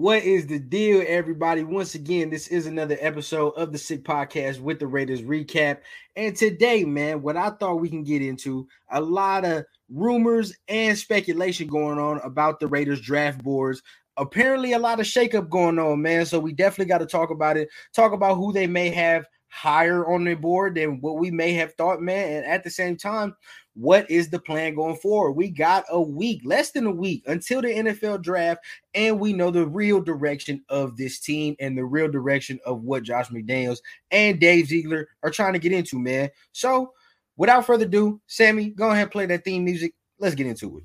What is the deal, everybody? Once again, this is another episode of the Sick Podcast with the Raiders recap. And today, man, what I thought we can get into a lot of rumors and speculation going on about the Raiders draft boards. Apparently, a lot of shakeup going on, man. So we definitely got to talk about it. Talk about who they may have higher on the board than what we may have thought, man. And at the same time, what is the plan going forward? We got a week, less than a week until the NFL draft, and we know the real direction of this team and the real direction of what Josh McDaniels and Dave Ziegler are trying to get into, man. So, without further ado, Sammy, go ahead and play that theme music. Let's get into it.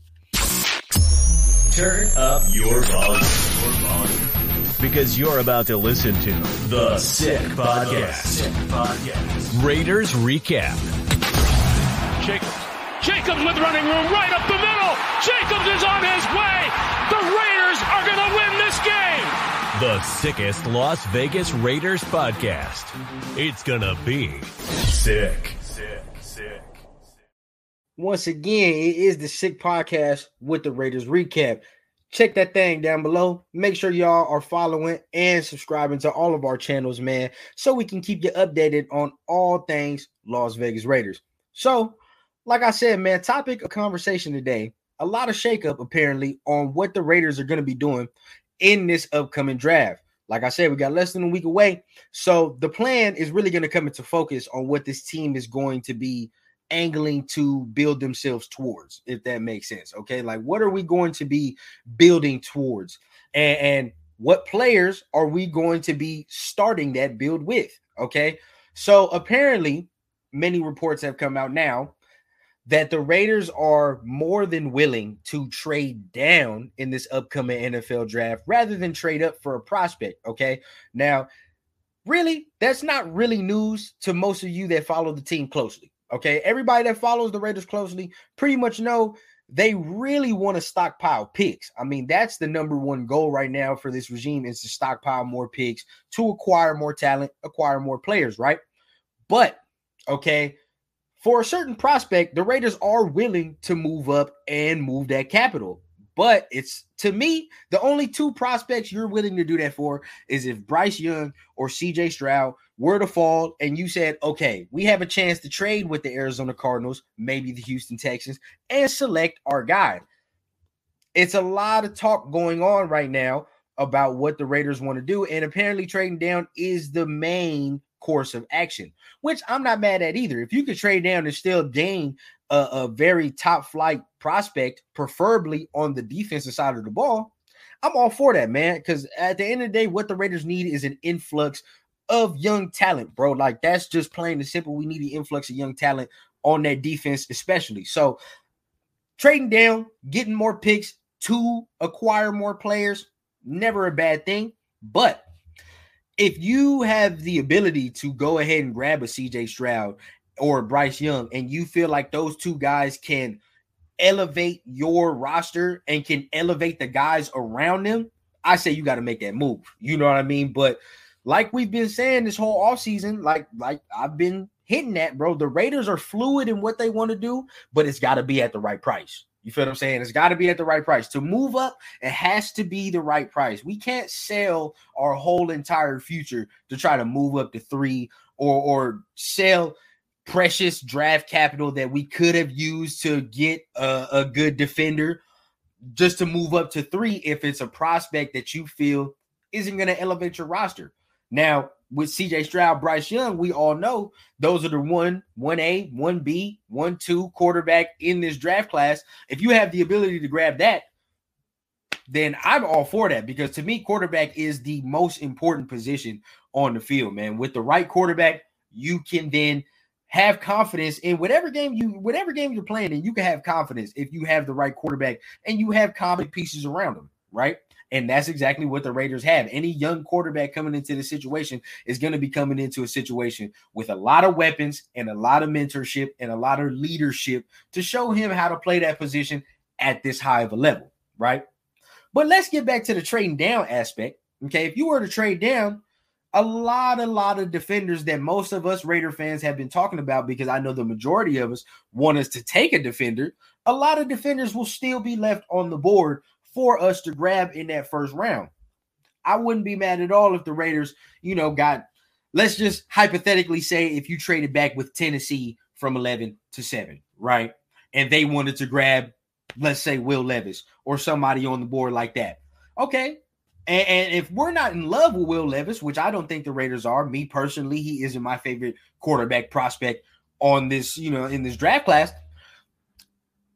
Turn up your volume. Because you're about to listen to The Sick Podcast. Raiders Recap. Jacobs. Jacobs with running room right up the middle. Jacobs is on his way. The Raiders are going to win this game. The sickest Las Vegas Raiders podcast. It's gonna be sick. Sick, sick. Sick. Once again, it is the Sick Podcast with the Raiders recap. Check that thing down below. Make sure y'all are following and subscribing to all of our channels, man, so we can keep you updated on all things Las Vegas Raiders. So, like I said, man, topic of conversation today. A lot of shakeup apparently on what the Raiders are going to be doing in this upcoming draft. Like I said, we got less than a week away. So the plan is really going to come into focus on what this team is going to be angling to build themselves towards, if that makes sense. Okay. Like, what are we going to be building towards? And, and what players are we going to be starting that build with? Okay. So apparently, many reports have come out now that the Raiders are more than willing to trade down in this upcoming NFL draft rather than trade up for a prospect. Okay. Now, really, that's not really news to most of you that follow the team closely. Okay. Everybody that follows the Raiders closely pretty much know they really want to stockpile picks. I mean, that's the number one goal right now for this regime is to stockpile more picks to acquire more talent, acquire more players, right? But okay, for a certain prospect, the Raiders are willing to move up and move that capital. But it's to me, the only two prospects you're willing to do that for is if Bryce Young or CJ Stroud were to fall and you said, okay, we have a chance to trade with the Arizona Cardinals, maybe the Houston Texans, and select our guy. It's a lot of talk going on right now about what the Raiders want to do. And apparently, trading down is the main course of action, which I'm not mad at either. If you could trade down and still gain a, a very top flight prospect, preferably on the defensive side of the ball, I'm all for that, man. Because at the end of the day, what the Raiders need is an influx of young talent, bro. Like that's just plain and simple. We need the influx of young talent on that defense, especially. So trading down, getting more picks to acquire more players, never a bad thing. But if you have the ability to go ahead and grab a CJ Stroud or Bryce Young, and you feel like those two guys can elevate your roster and can elevate the guys around them, I say you got to make that move. You know what I mean? But like we've been saying this whole offseason, like like I've been hitting that, bro. The Raiders are fluid in what they want to do, but it's got to be at the right price. You feel what I'm saying? It's got to be at the right price. To move up, it has to be the right price. We can't sell our whole entire future to try to move up to three or or sell precious draft capital that we could have used to get a, a good defender just to move up to three if it's a prospect that you feel isn't going to elevate your roster. Now, with CJ Stroud, Bryce Young, we all know those are the one, one A, one B, one two quarterback in this draft class. If you have the ability to grab that, then I'm all for that because to me, quarterback is the most important position on the field, man. With the right quarterback, you can then have confidence in whatever game you whatever game you're playing and you can have confidence if you have the right quarterback and you have competent pieces around them, right? And that's exactly what the Raiders have. Any young quarterback coming into the situation is going to be coming into a situation with a lot of weapons and a lot of mentorship and a lot of leadership to show him how to play that position at this high of a level, right? But let's get back to the trading down aspect. Okay. If you were to trade down, a lot, a lot of defenders that most of us Raider fans have been talking about because I know the majority of us want us to take a defender. A lot of defenders will still be left on the board for us to grab in that first round. I wouldn't be mad at all if the Raiders, you know, got let's just hypothetically say if you traded back with Tennessee from 11 to 7, right? And they wanted to grab, let's say, Will Levis or somebody on the board like that. Okay. And, and if we're not in love with Will Levis, which I don't think the Raiders are, me personally, he isn't my favorite quarterback prospect on this, you know, in this draft class.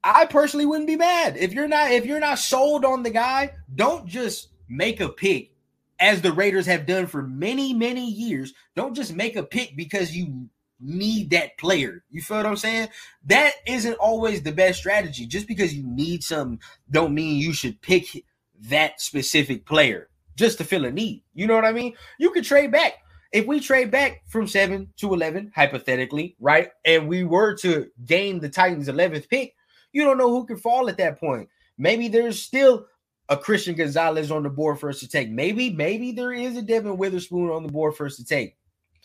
I personally wouldn't be mad if you're not if you're not sold on the guy. Don't just make a pick as the Raiders have done for many, many years. Don't just make a pick because you need that player. You feel what I'm saying? That isn't always the best strategy. Just because you need some, don't mean you should pick that specific player just to fill a need. You know what I mean? You could trade back. If we trade back from seven to 11, hypothetically, right? And we were to gain the Titans' 11th pick, you don't know who could fall at that point. Maybe there's still a Christian Gonzalez on the board for us to take. Maybe, maybe there is a Devon Witherspoon on the board for us to take.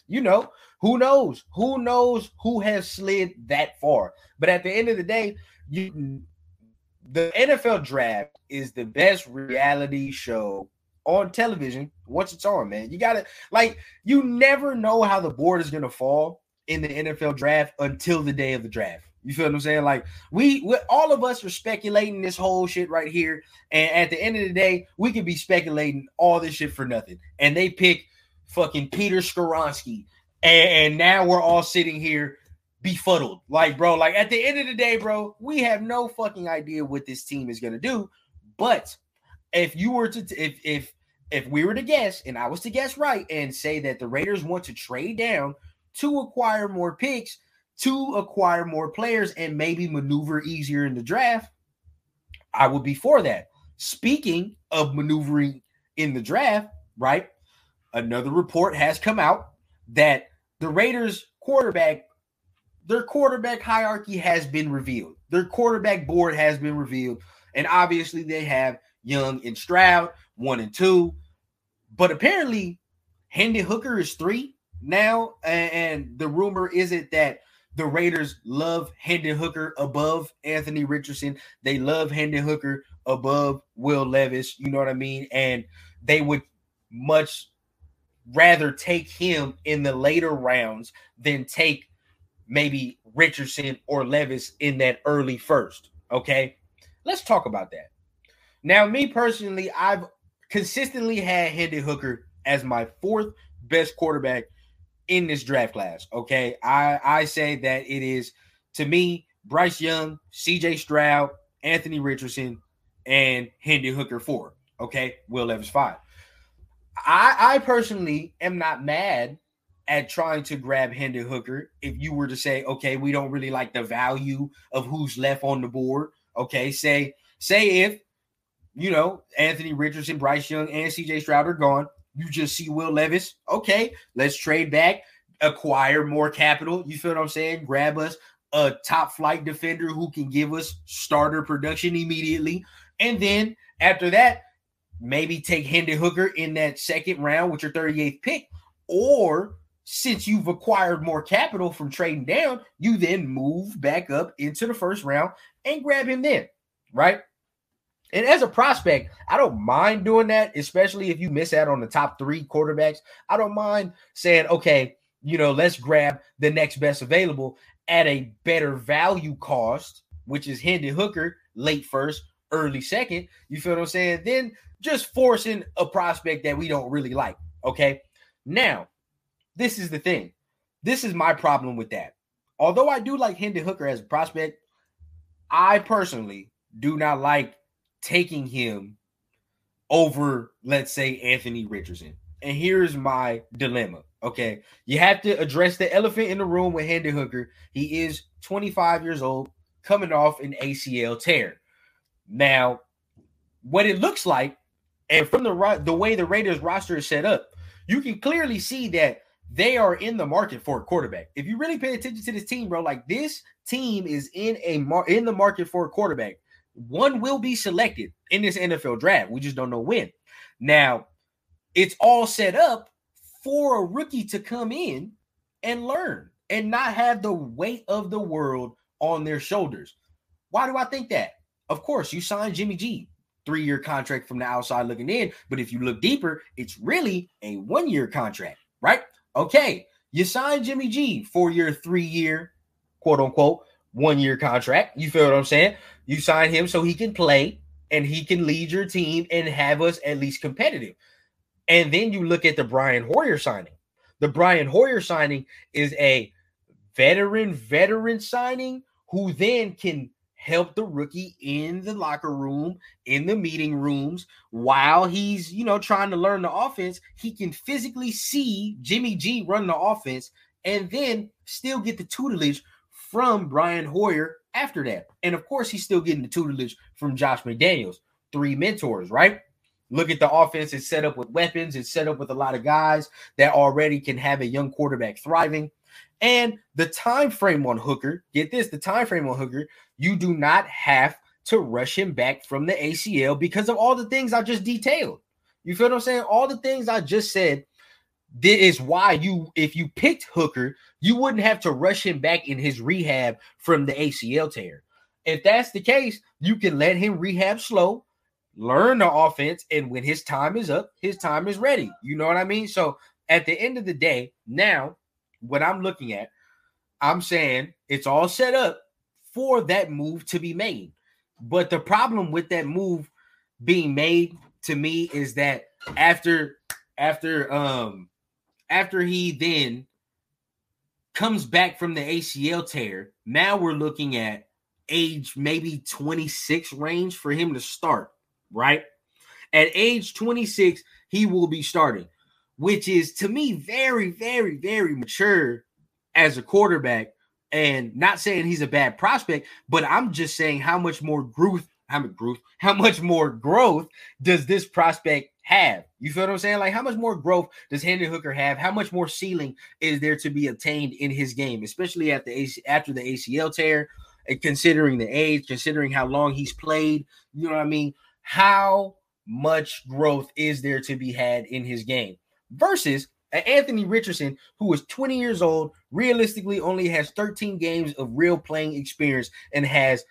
You know, who knows? Who knows who has slid that far? But at the end of the day, you the NFL draft is the best reality show on television once it's on, man. You gotta like you never know how the board is gonna fall in the NFL draft until the day of the draft. You feel what I'm saying? Like we, we, all of us are speculating this whole shit right here, and at the end of the day, we could be speculating all this shit for nothing. And they pick fucking Peter Skoronski, and, and now we're all sitting here befuddled. Like, bro, like at the end of the day, bro, we have no fucking idea what this team is gonna do. But if you were to, if if if we were to guess, and I was to guess right, and say that the Raiders want to trade down to acquire more picks to acquire more players and maybe maneuver easier in the draft, I would be for that. Speaking of maneuvering in the draft, right? Another report has come out that the Raiders quarterback, their quarterback hierarchy has been revealed. Their quarterback board has been revealed. And obviously they have Young and Stroud, one and two. But apparently Hendon Hooker is three now. And the rumor is it that the Raiders love Hendon Hooker above Anthony Richardson. They love Hendon Hooker above Will Levis. You know what I mean? And they would much rather take him in the later rounds than take maybe Richardson or Levis in that early first. Okay. Let's talk about that. Now, me personally, I've consistently had Hendon Hooker as my fourth best quarterback in this draft class. Okay. I, I say that it is to me, Bryce Young, CJ Stroud, Anthony Richardson, and Hendon Hooker four. Okay. Will Levis five. I, I personally am not mad at trying to grab Hendon Hooker if you were to say, okay, we don't really like the value of who's left on the board. Okay. Say, say if you know, Anthony Richardson, Bryce Young, and CJ Stroud are gone. You just see Will Levis. Okay, let's trade back, acquire more capital. You feel what I'm saying? Grab us a top flight defender who can give us starter production immediately. And then after that, maybe take Hendon Hooker in that second round with your 38th pick. Or since you've acquired more capital from trading down, you then move back up into the first round and grab him then, right? And as a prospect, I don't mind doing that, especially if you miss out on the top three quarterbacks. I don't mind saying, okay, you know, let's grab the next best available at a better value cost, which is Hendon Hooker, late first, early second. You feel what I'm saying? Then just forcing a prospect that we don't really like. Okay. Now, this is the thing. This is my problem with that. Although I do like Hendon Hooker as a prospect, I personally do not like taking him over, let's say, Anthony Richardson. And here's my dilemma. Okay. You have to address the elephant in the room with Hendon Hooker. He is 25 years old, coming off an ACL tear. Now, what it looks like, and from the the way the Raiders roster is set up, you can clearly see that they are in the market for a quarterback. If you really pay attention to this team, bro, like this team is in a mar- in the market for a quarterback. One will be selected in this NFL draft. We just don't know when. Now, it's all set up for a rookie to come in and learn and not have the weight of the world on their shoulders. Why do I think that? Of course, you signed Jimmy G. three year contract from the outside looking in. But if you look deeper, it's really a one year contract, right? Okay, you signed Jimmy G for your three year, quote unquote, one year contract. You feel what I'm saying? You sign him so he can play and he can lead your team and have us at least competitive. And then you look at the Brian Hoyer signing. The Brian Hoyer signing is a veteran, veteran signing who then can help the rookie in the locker room, in the meeting rooms, while he's, you know, trying to learn the offense. He can physically see Jimmy G run the offense and then still get the tutelage from Brian Hoyer after that. And of course, he's still getting the tutelage from Josh McDaniels, three mentors, right? Look at the offense. It's set up with weapons. It's set up with a lot of guys that already can have a young quarterback thriving. And the time frame on Hooker, get this, the time frame on Hooker, you do not have to rush him back from the ACL because of all the things I just detailed. You feel what I'm saying? All the things I just said this is why you if you picked Hooker, you wouldn't have to rush him back in his rehab from the ACL tear. If that's the case, you can let him rehab slow, learn the offense, and when his time is up, his time is ready. You know what I mean? So at the end of the day, now what I'm looking at, I'm saying it's all set up for that move to be made. But the problem with that move being made to me is that after after um after he then comes back from the ACL tear, now we're looking at age maybe 26 range for him to start, right? At age 26, he will be starting, which is to me very, very, very mature as a quarterback. And not saying he's a bad prospect, but I'm just saying how much more growth, how much growth, how much more growth does this prospect have? You feel what I'm saying? Like, how much more growth does Hendon Hooker have? How much more ceiling is there to be obtained in his game, especially at the AC, after the ACL tear, and considering the age, considering how long he's played? You know what I mean? How much growth is there to be had in his game versus Anthony Richardson, who is 20 years old, realistically only has 13 games of real playing experience and has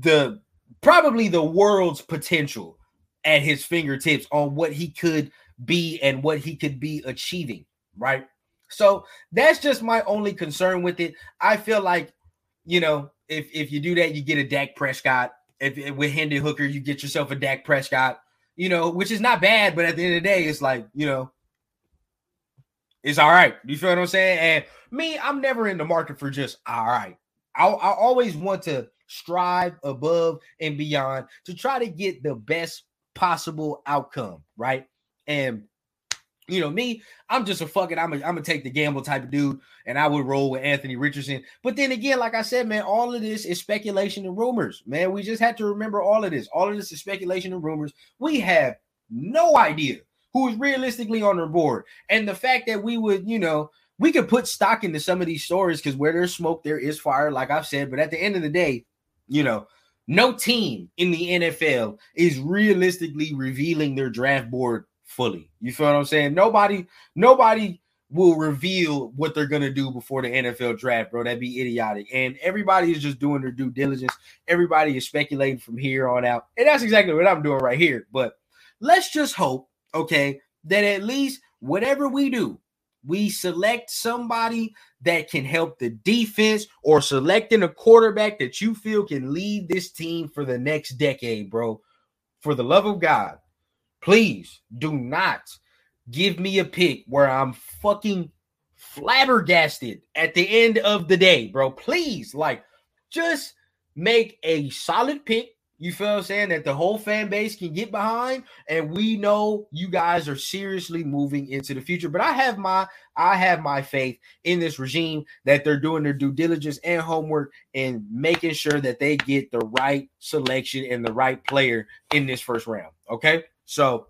the probably the world's potential at his fingertips on what he could be and what he could be achieving, right? So that's just my only concern with it. I feel like, you know, if if you do that, you get a Dak Prescott. If, if with Hendon Hooker, you get yourself a Dak Prescott, you know, which is not bad, but at the end of the day, it's like, you know, it's all right. You feel what I'm saying? And me, I'm never in the market for just all right. I, I always want to strive above and beyond to try to get the best possible outcome, right? And you know me, I'm just a fucking I'm a, I'm gonna take the gamble type of dude, and I would roll with Anthony Richardson. But then again, like I said, man, all of this is speculation and rumors, man. We just have to remember all of this. All of this is speculation and rumors. We have no idea who is realistically on the board, and the fact that we would, you know, we could put stock into some of these stories because where there's smoke, there is fire, like I've said. But at the end of the day, you know, no team in the NFL is realistically revealing their draft board fully. You feel what I'm saying? Nobody, nobody will reveal what they're gonna do before the NFL draft, bro. That'd be idiotic. And everybody is just doing their due diligence. Everybody is speculating from here on out. And that's exactly what I'm doing right here. But let's just hope, okay, that at least whatever we do, we select somebody that can help the defense or selecting a quarterback that you feel can lead this team for the next decade, bro. For the love of God, please do not give me a pick where I'm fucking flabbergasted at the end of the day, bro. Please, like, just make a solid pick you feel I'm saying? That the whole fan base can get behind, and we know you guys are seriously moving into the future. But I have my I have my faith in this regime that they're doing their due diligence and homework and making sure that they get the right selection and the right player in this first round. Okay, so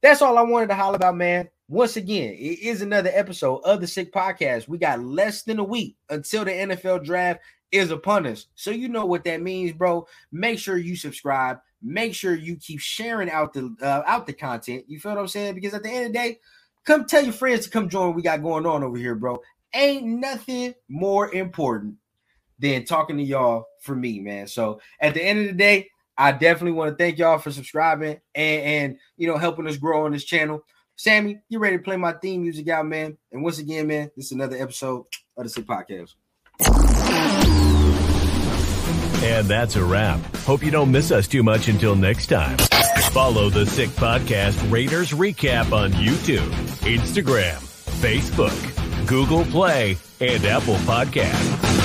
that's all I wanted to holler about, man. Once again, it is another episode of the Sick Podcast. We got less than a week until the NFL draft is upon us. So you know what that means, bro. Make sure you subscribe. Make sure you keep sharing out the uh, out the content. You feel what I'm saying? Because at the end of the day, come tell your friends to come join what we got going on over here, bro. Ain't nothing more important than talking to y'all for me, man. So at the end of the day, I definitely want to thank y'all for subscribing and, and you know helping us grow on this channel. Sammy, you ready to play my theme music out, man? And once again, man, this is another episode of the Sick Podcast. And that's a wrap. Hope you don't miss us too much until next time. Follow the Sick Podcast Raiders Recap on YouTube, Instagram, Facebook, Google Play, and Apple Podcasts.